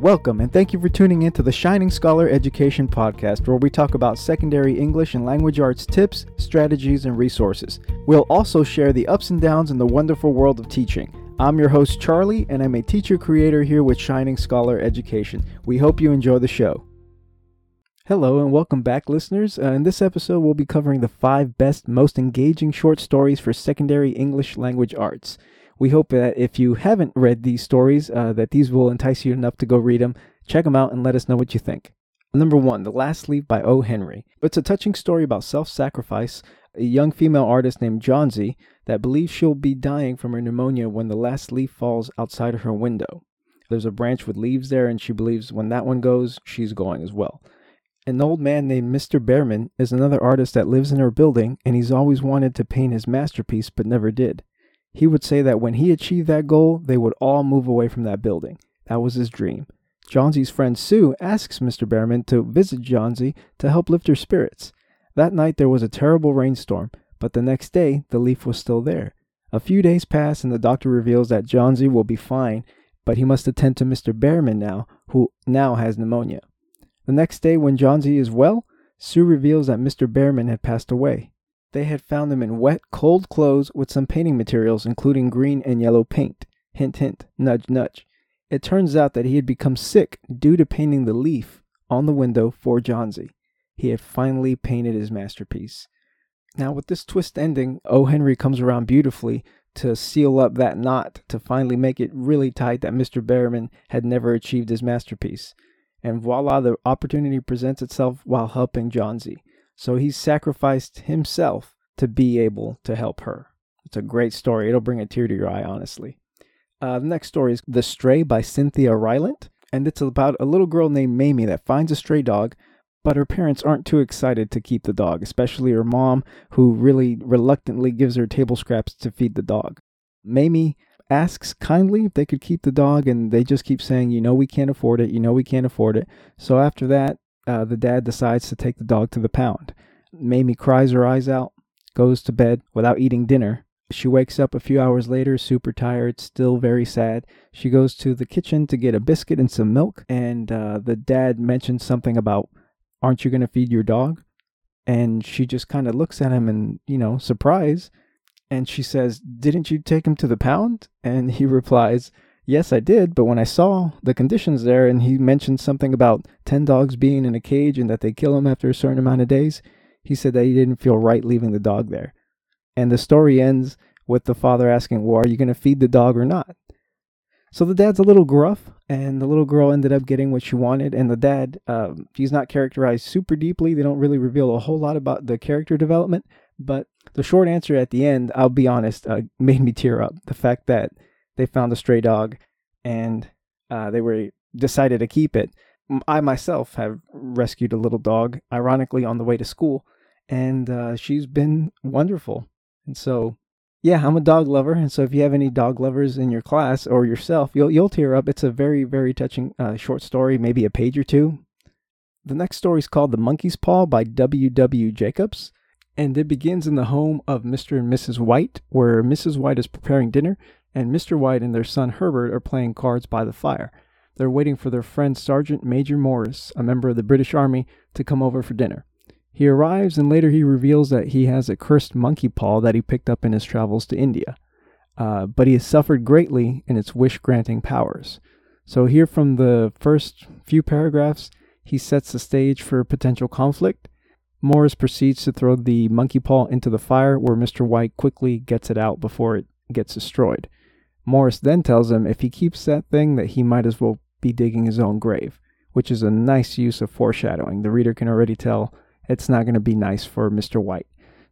Welcome and thank you for tuning in to the Shining Scholar Education Podcast, where we talk about secondary English and language arts tips, strategies, and resources. We'll also share the ups and downs in the wonderful world of teaching. I'm your host, Charlie, and I'm a teacher creator here with Shining Scholar Education. We hope you enjoy the show. Hello and welcome back, listeners. Uh, in this episode, we'll be covering the five best, most engaging short stories for secondary English language arts. We hope that if you haven't read these stories, uh, that these will entice you enough to go read them. Check them out and let us know what you think. Number one, The Last Leaf by O. Henry. It's a touching story about self sacrifice, a young female artist named Johnsy that believes she'll be dying from her pneumonia when the last leaf falls outside of her window. There's a branch with leaves there, and she believes when that one goes, she's going as well. An old man named Mr. Behrman is another artist that lives in her building, and he's always wanted to paint his masterpiece but never did. He would say that when he achieved that goal, they would all move away from that building. That was his dream. Johnsy's friend Sue asks Mr. Behrman to visit Johnsy to help lift her spirits. That night there was a terrible rainstorm, but the next day the leaf was still there. A few days pass and the doctor reveals that Johnsy will be fine, but he must attend to Mr. Behrman now, who now has pneumonia. The next day when Johnsy is well, Sue reveals that Mr. Behrman had passed away. They had found him in wet, cold clothes with some painting materials, including green and yellow paint. Hint, hint, nudge, nudge. It turns out that he had become sick due to painting the leaf on the window for Johnsy. He had finally painted his masterpiece. Now, with this twist ending, O. Henry comes around beautifully to seal up that knot to finally make it really tight that Mr. Behrman had never achieved his masterpiece. And voila, the opportunity presents itself while helping Johnsy. So he sacrificed himself to be able to help her. It's a great story. It'll bring a tear to your eye, honestly. Uh, the next story is The Stray by Cynthia Rylant, and it's about a little girl named Mamie that finds a stray dog, but her parents aren't too excited to keep the dog, especially her mom, who really reluctantly gives her table scraps to feed the dog. Mamie asks kindly if they could keep the dog, and they just keep saying, You know, we can't afford it. You know, we can't afford it. So after that, uh, the dad decides to take the dog to the pound. Mamie cries her eyes out, goes to bed without eating dinner. She wakes up a few hours later, super tired, still very sad. She goes to the kitchen to get a biscuit and some milk, and uh, the dad mentions something about, Aren't you going to feed your dog? And she just kind of looks at him and, you know, surprise. And she says, Didn't you take him to the pound? And he replies, Yes, I did, but when I saw the conditions there and he mentioned something about 10 dogs being in a cage and that they kill them after a certain amount of days, he said that he didn't feel right leaving the dog there. And the story ends with the father asking, Well, are you going to feed the dog or not? So the dad's a little gruff, and the little girl ended up getting what she wanted. And the dad, um, he's not characterized super deeply. They don't really reveal a whole lot about the character development. But the short answer at the end, I'll be honest, uh, made me tear up. The fact that they found a stray dog and uh, they were decided to keep it. I myself have rescued a little dog, ironically, on the way to school, and uh, she's been wonderful. And so, yeah, I'm a dog lover, and so if you have any dog lovers in your class or yourself, you'll you'll tear up. It's a very very touching uh, short story, maybe a page or two. The next story is called "The Monkey's Paw" by W. W. Jacobs, and it begins in the home of Mr. and Mrs. White, where Mrs. White is preparing dinner and Mr. White and their son Herbert are playing cards by the fire. They're waiting for their friend Sergeant Major Morris, a member of the British Army, to come over for dinner. He arrives and later he reveals that he has a cursed monkey paw that he picked up in his travels to India. Uh, but he has suffered greatly in its wish granting powers. So, here from the first few paragraphs, he sets the stage for potential conflict. Morris proceeds to throw the monkey paw into the fire, where Mr. White quickly gets it out before it gets destroyed. Morris then tells him if he keeps that thing that he might as well be digging his own grave, which is a nice use of foreshadowing. The reader can already tell it's not going to be nice for Mr. White.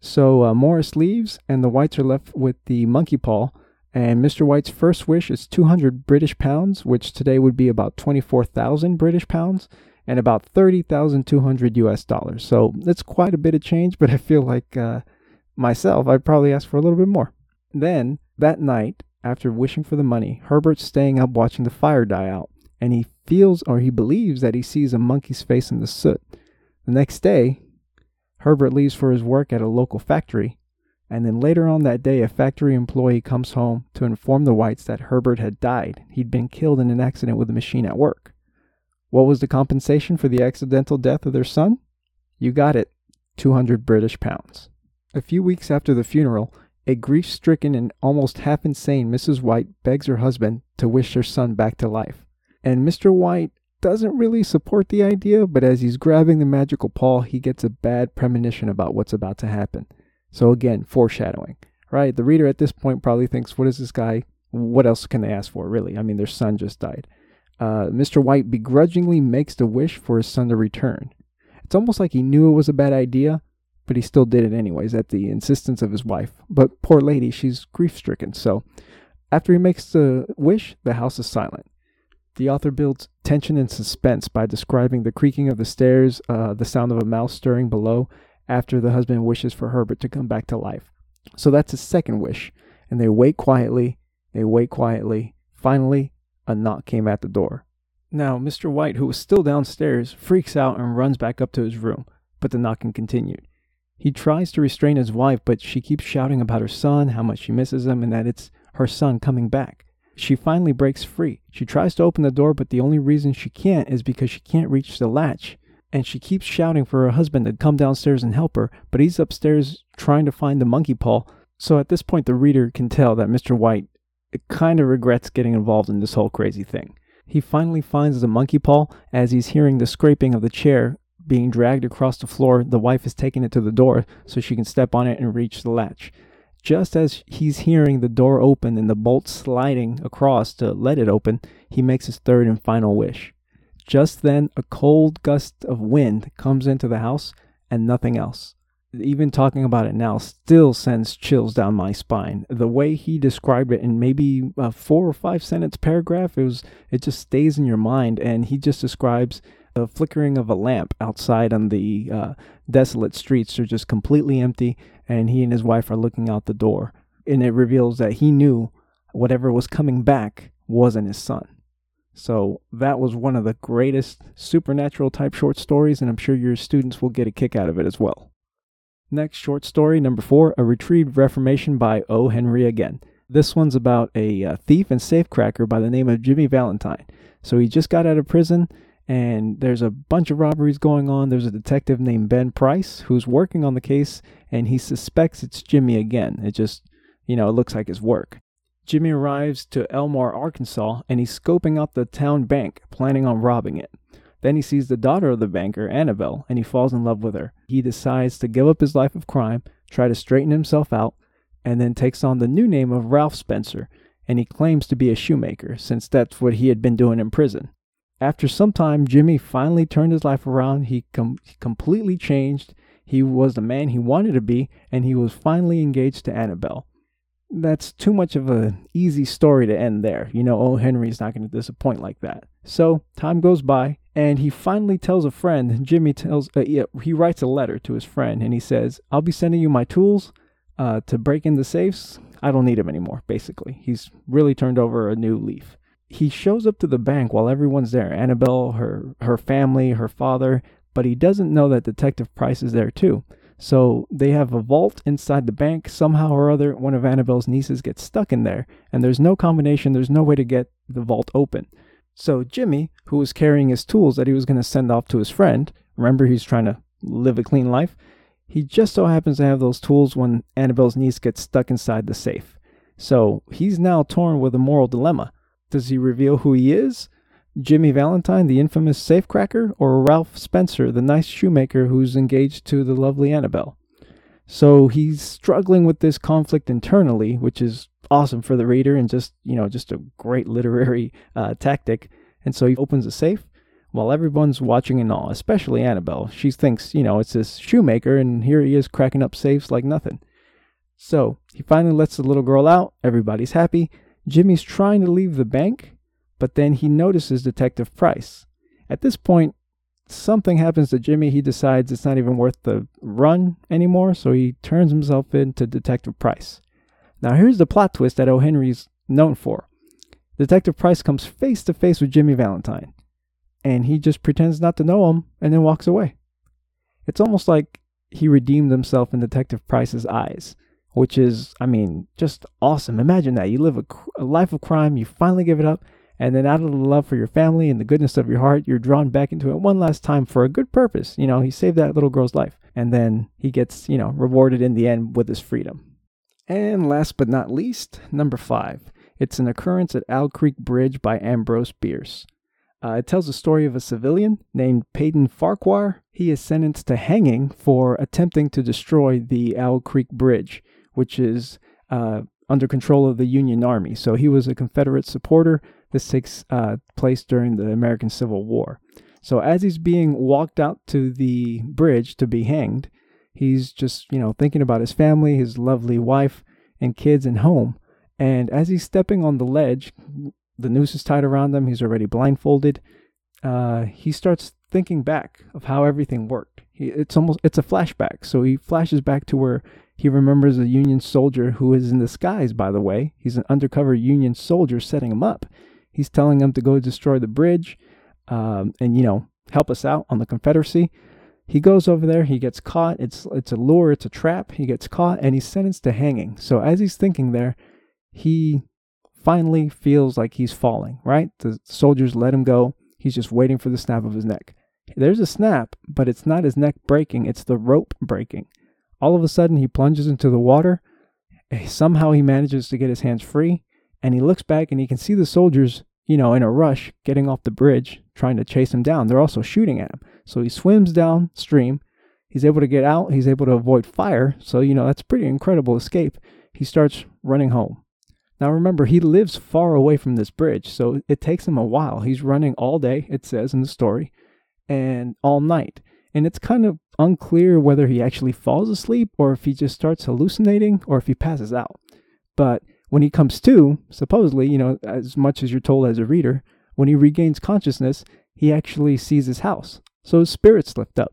So uh, Morris leaves, and the Whites are left with the monkey paw. And Mr. White's first wish is 200 British pounds, which today would be about 24,000 British pounds and about 30,200 US dollars. So it's quite a bit of change, but I feel like uh, myself, I'd probably ask for a little bit more. Then, that night, after wishing for the money, Herbert's staying up watching the fire die out, and he feels or he believes that he sees a monkey's face in the soot. The next day, Herbert leaves for his work at a local factory, and then later on that day, a factory employee comes home to inform the Whites that Herbert had died. He'd been killed in an accident with a machine at work. What was the compensation for the accidental death of their son? You got it 200 British pounds. A few weeks after the funeral, a grief stricken and almost half insane Mrs. White begs her husband to wish her son back to life. And Mr. White doesn't really support the idea, but as he's grabbing the magical paw, he gets a bad premonition about what's about to happen. So again, foreshadowing, right? The reader at this point probably thinks, what is this guy? What else can they ask for, really? I mean, their son just died. Uh, Mr. White begrudgingly makes the wish for his son to return. It's almost like he knew it was a bad idea, but he still did it anyways at the insistence of his wife. But poor lady, she's grief stricken. So after he makes the wish, the house is silent. The author builds tension and suspense by describing the creaking of the stairs, uh, the sound of a mouse stirring below, after the husband wishes for Herbert to come back to life. So that's his second wish. And they wait quietly, they wait quietly. Finally, a knock came at the door. Now, Mr. White, who was still downstairs, freaks out and runs back up to his room, but the knocking continued. He tries to restrain his wife, but she keeps shouting about her son, how much she misses him, and that it's her son coming back. She finally breaks free. She tries to open the door, but the only reason she can't is because she can't reach the latch. And she keeps shouting for her husband to come downstairs and help her, but he's upstairs trying to find the monkey paw. So at this point, the reader can tell that Mr. White kind of regrets getting involved in this whole crazy thing. He finally finds the monkey paw as he's hearing the scraping of the chair being dragged across the floor. The wife is taking it to the door so she can step on it and reach the latch. Just as he's hearing the door open and the bolt sliding across to let it open, he makes his third and final wish. Just then, a cold gust of wind comes into the house and nothing else. Even talking about it now still sends chills down my spine. The way he described it in maybe a four or five sentence paragraph, it was it just stays in your mind. And he just describes the flickering of a lamp outside on the uh, desolate streets are just completely empty, and he and his wife are looking out the door. And it reveals that he knew whatever was coming back wasn't his son. So that was one of the greatest supernatural type short stories, and I'm sure your students will get a kick out of it as well. Next short story, number four, A Retrieved Reformation by O. Henry again. This one's about a uh, thief and safecracker by the name of Jimmy Valentine. So he just got out of prison and there's a bunch of robberies going on. There's a detective named Ben Price who's working on the case, and he suspects it's Jimmy again. It just, you know, it looks like his work. Jimmy arrives to Elmore, Arkansas, and he's scoping out the town bank, planning on robbing it. Then he sees the daughter of the banker, Annabelle, and he falls in love with her. He decides to give up his life of crime, try to straighten himself out, and then takes on the new name of Ralph Spencer, and he claims to be a shoemaker, since that's what he had been doing in prison. After some time, Jimmy finally turned his life around. He, com- completely changed. He was the man he wanted to be, and he was finally engaged to Annabelle. That's too much of an easy story to end there. You know, O. Henry's not going to disappoint like that. So, time goes by, and he finally tells a friend, Jimmy tells, uh, he writes a letter to his friend, and he says, I'll be sending you my tools uh, to break in the safes. I don't need them anymore, basically. He's really turned over a new leaf he shows up to the bank while everyone's there Annabelle, her, her family, her father, but he doesn't know that Detective Price is there too. So they have a vault inside the bank. Somehow or other, one of Annabelle's nieces gets stuck in there, and there's no combination, there's no way to get the vault open. So Jimmy, who was carrying his tools that he was going to send off to his friend, remember he's trying to live a clean life, he just so happens to have those tools when Annabelle's niece gets stuck inside the safe. So he's now torn with a moral dilemma. Does he reveal who he is? Jimmy Valentine, the infamous safecracker, or Ralph Spencer, the nice shoemaker who's engaged to the lovely Annabelle? So he's struggling with this conflict internally, which is awesome for the reader and just, you know, just a great literary uh, tactic. And so he opens a safe while everyone's watching in awe, especially Annabelle. She thinks, you know, it's this shoemaker, and here he is cracking up safes like nothing. So he finally lets the little girl out. Everybody's happy. Jimmy's trying to leave the bank, but then he notices Detective Price. At this point, something happens to Jimmy. He decides it's not even worth the run anymore, so he turns himself in to Detective Price. Now, here's the plot twist that O. Henry's known for Detective Price comes face to face with Jimmy Valentine, and he just pretends not to know him and then walks away. It's almost like he redeemed himself in Detective Price's eyes which is, I mean, just awesome. Imagine that. You live a, a life of crime, you finally give it up, And then out of the love for your family and the goodness of your heart, you're drawn back into it one last time for a good purpose. You know, he saved that little girl's life. And then he gets, you know, rewarded in the end with his freedom. And last but not least, number five. It's an occurrence at Owl Creek Bridge by Ambrose Bierce. Uh, it tells the story of a civilian named Peyton Farquhar. He is sentenced to hanging for attempting to destroy the Owl Creek Bridge, which is uh, under control of the Union Army. So he was a Confederate supporter. This takes uh, place during the American Civil War. So as he's being walked out to the bridge to be hanged, he's just, you know, thinking about his family, his lovely wife and kids and home. And as he's stepping on the ledge, the noose is tied around him. He's already blindfolded. Uh, he starts thinking back of how everything worked. He, it's almost it's a flashback. So he flashes back to where he remembers a Union soldier who is in disguise. By the way, he's an undercover Union soldier setting him up. He's telling him to go destroy the bridge, um, and you know help us out on the Confederacy. He goes over there. He gets caught. It's it's a lure. It's a trap. He gets caught, and he's sentenced to hanging. So as he's thinking there, he finally feels like he's falling, right? The soldiers let him go. He's just waiting for the snap of his neck. There's a snap, but it's not his neck breaking, it's the rope breaking. All of a sudden, he plunges into the water. Eh, somehow, he manages to get his hands free, and he looks back and he can see the soldiers, you know, in a rush, getting off the bridge, trying to chase him down. They're also shooting at him. So he swims downstream. He's able to get out. He's able to avoid fire. So, you know, that's pretty incredible escape. He starts running home. Now remember, he lives far away from this bridge, so it takes him a while. He's running all day, it says in the story, and all night. And it's kind of unclear whether he actually falls asleep or if he just starts hallucinating or if he passes out. But when he comes to, supposedly, you know, as much as you're told as a reader, when he regains consciousness, he actually sees his house. So his spirits lift up.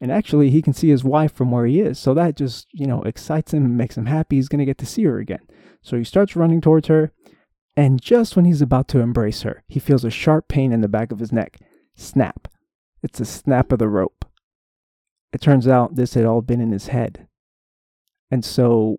And actually, he can see his wife from where he is. So that just, you know, excites him and makes him happy. He's going to get to see her again. So he starts running towards her, and just when he's about to embrace her, he feels a sharp pain in the back of his neck. Snap. It's a snap of the rope. It turns out this had all been in his head. And so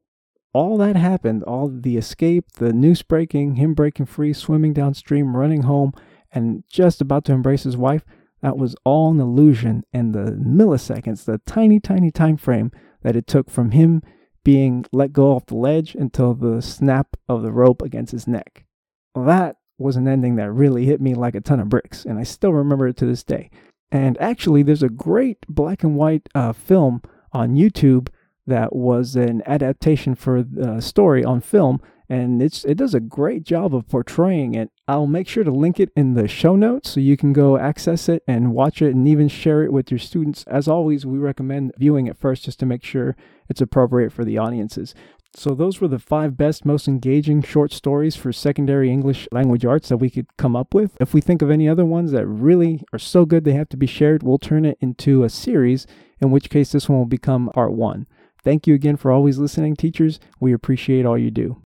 all that happened, all the escape, the noose breaking, him breaking free, swimming downstream, running home, and just about to embrace his wife, that was all an illusion and the milliseconds, the tiny, tiny time frame that it took from him being let go off the ledge until the snap of the rope against his neck. That was an ending that really hit me like a ton of bricks, and I still remember it to this day. And actually, there's a great black and white uh, film on YouTube that was an adaptation for the story on film and it's it does a great job of portraying it. I'll make sure to link it in the show notes so you can go access it and watch it and even share it with your students. As always, we recommend viewing it first just to make sure it's appropriate for the audiences. So those were the five best, most engaging short stories for secondary English language arts that we could come up with. If we think of any other ones that really are so good they have to be shared, we'll turn it into a series, in which case this one will become part one. Thank you again for always listening, teachers. We appreciate all you do.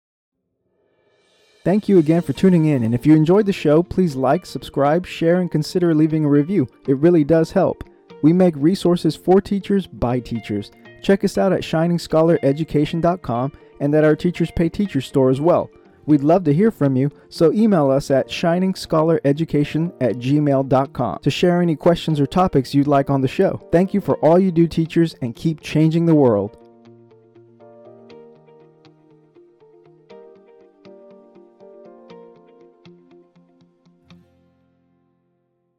Thank you again for tuning in, and if you enjoyed the show, please like, subscribe, share, and consider leaving a review. It really does help. We make resources for teachers by teachers. Check us out at shiningscholareducation.com and at our Teachers Pay Teachers store as well. We'd love to hear from you, so email us at shiningscholareducation at gmail.com to share any questions or topics you'd like on the show. Thank you for all you do, teachers, and keep changing the world.